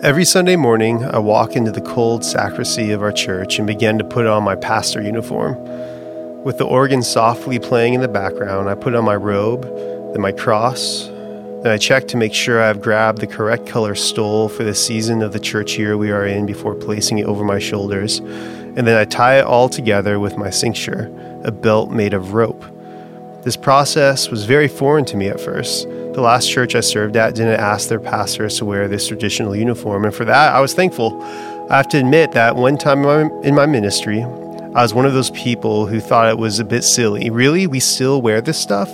Every Sunday morning, I walk into the cold sacristy of our church and begin to put on my pastor uniform. With the organ softly playing in the background, I put on my robe, then my cross, then I check to make sure I've grabbed the correct color stole for the season of the church year we are in before placing it over my shoulders, and then I tie it all together with my cincture, a belt made of rope. This process was very foreign to me at first. The last church I served at didn't ask their pastors to wear this traditional uniform, and for that, I was thankful. I have to admit that one time in my ministry, I was one of those people who thought it was a bit silly. Really? We still wear this stuff?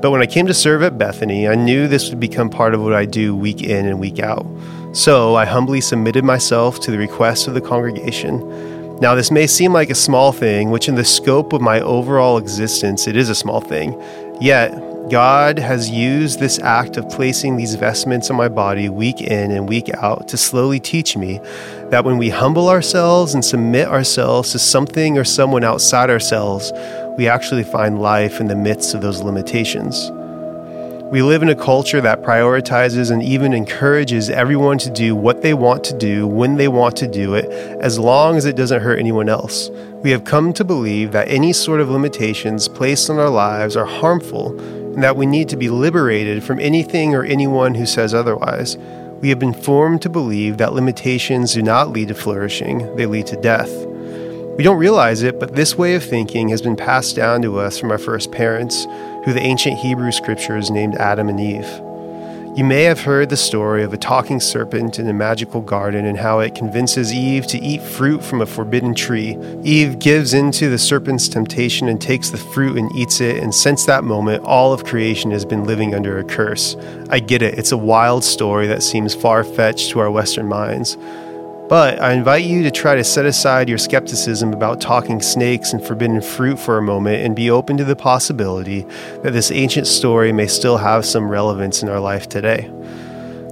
But when I came to serve at Bethany, I knew this would become part of what I do week in and week out. So I humbly submitted myself to the request of the congregation. Now, this may seem like a small thing, which in the scope of my overall existence, it is a small thing. Yet, God has used this act of placing these vestments on my body week in and week out to slowly teach me that when we humble ourselves and submit ourselves to something or someone outside ourselves, we actually find life in the midst of those limitations. We live in a culture that prioritizes and even encourages everyone to do what they want to do when they want to do it, as long as it doesn't hurt anyone else. We have come to believe that any sort of limitations placed on our lives are harmful and that we need to be liberated from anything or anyone who says otherwise. We have been formed to believe that limitations do not lead to flourishing, they lead to death. We don't realize it, but this way of thinking has been passed down to us from our first parents, who the ancient Hebrew scriptures named Adam and Eve. You may have heard the story of a talking serpent in a magical garden and how it convinces Eve to eat fruit from a forbidden tree. Eve gives in to the serpent's temptation and takes the fruit and eats it, and since that moment, all of creation has been living under a curse. I get it, it's a wild story that seems far fetched to our Western minds. But I invite you to try to set aside your skepticism about talking snakes and forbidden fruit for a moment and be open to the possibility that this ancient story may still have some relevance in our life today.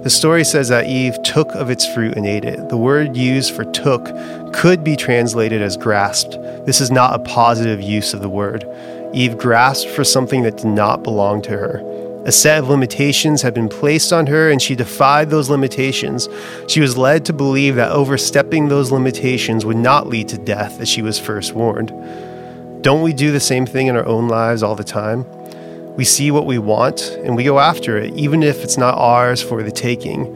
The story says that Eve took of its fruit and ate it. The word used for took could be translated as grasped. This is not a positive use of the word. Eve grasped for something that did not belong to her. A set of limitations had been placed on her, and she defied those limitations. She was led to believe that overstepping those limitations would not lead to death, as she was first warned. Don't we do the same thing in our own lives all the time? We see what we want and we go after it, even if it's not ours for the taking.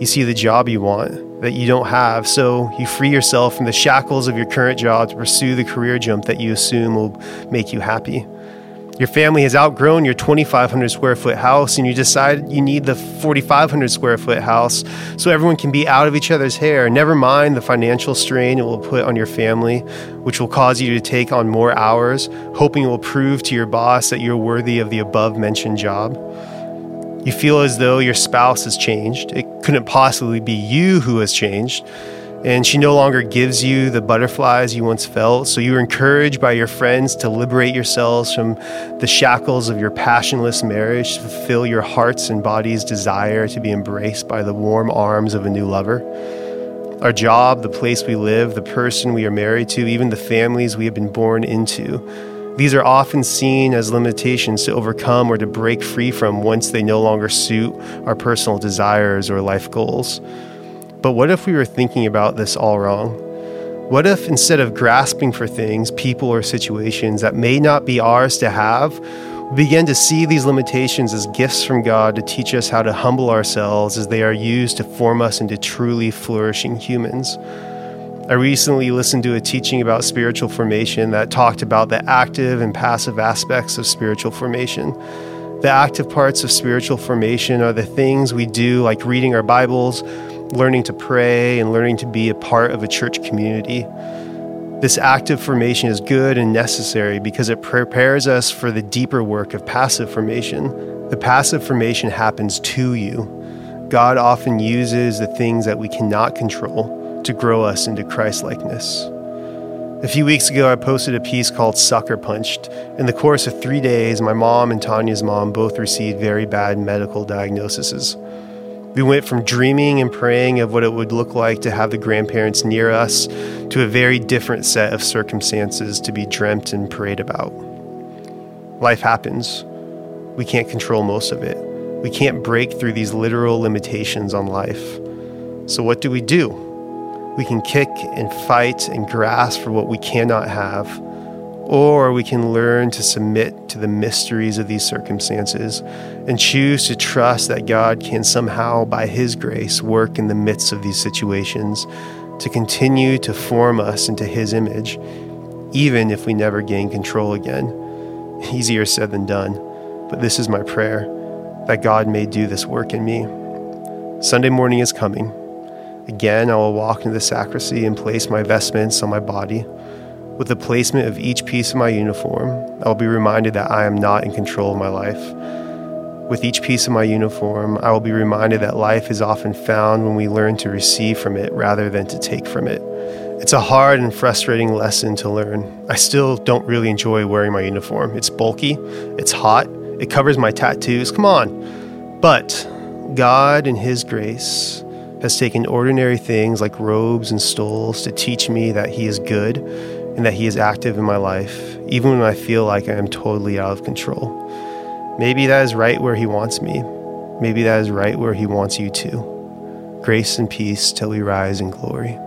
You see the job you want that you don't have, so you free yourself from the shackles of your current job to pursue the career jump that you assume will make you happy. Your family has outgrown your 2,500 square foot house, and you decide you need the 4,500 square foot house so everyone can be out of each other's hair. Never mind the financial strain it will put on your family, which will cause you to take on more hours, hoping it will prove to your boss that you're worthy of the above mentioned job. You feel as though your spouse has changed. It couldn't possibly be you who has changed and she no longer gives you the butterflies you once felt. So you are encouraged by your friends to liberate yourselves from the shackles of your passionless marriage, to fulfill your heart's and body's desire to be embraced by the warm arms of a new lover. Our job, the place we live, the person we are married to, even the families we have been born into. These are often seen as limitations to overcome or to break free from once they no longer suit our personal desires or life goals. But what if we were thinking about this all wrong? What if instead of grasping for things, people, or situations that may not be ours to have, we begin to see these limitations as gifts from God to teach us how to humble ourselves as they are used to form us into truly flourishing humans? I recently listened to a teaching about spiritual formation that talked about the active and passive aspects of spiritual formation. The active parts of spiritual formation are the things we do, like reading our Bibles, learning to pray, and learning to be a part of a church community. This active formation is good and necessary because it prepares us for the deeper work of passive formation. The passive formation happens to you. God often uses the things that we cannot control to grow us into Christ likeness. A few weeks ago, I posted a piece called Sucker Punched. In the course of three days, my mom and Tanya's mom both received very bad medical diagnoses. We went from dreaming and praying of what it would look like to have the grandparents near us to a very different set of circumstances to be dreamt and prayed about. Life happens. We can't control most of it. We can't break through these literal limitations on life. So, what do we do? We can kick and fight and grasp for what we cannot have, or we can learn to submit to the mysteries of these circumstances and choose to trust that God can somehow, by His grace, work in the midst of these situations to continue to form us into His image, even if we never gain control again. Easier said than done, but this is my prayer that God may do this work in me. Sunday morning is coming. Again, I will walk into the sacristy and place my vestments on my body. With the placement of each piece of my uniform, I will be reminded that I am not in control of my life. With each piece of my uniform, I will be reminded that life is often found when we learn to receive from it rather than to take from it. It's a hard and frustrating lesson to learn. I still don't really enjoy wearing my uniform. It's bulky, it's hot, it covers my tattoos. Come on. But God, in His grace, has taken ordinary things like robes and stoles to teach me that He is good and that He is active in my life, even when I feel like I am totally out of control. Maybe that is right where He wants me. Maybe that is right where He wants you to. Grace and peace till we rise in glory.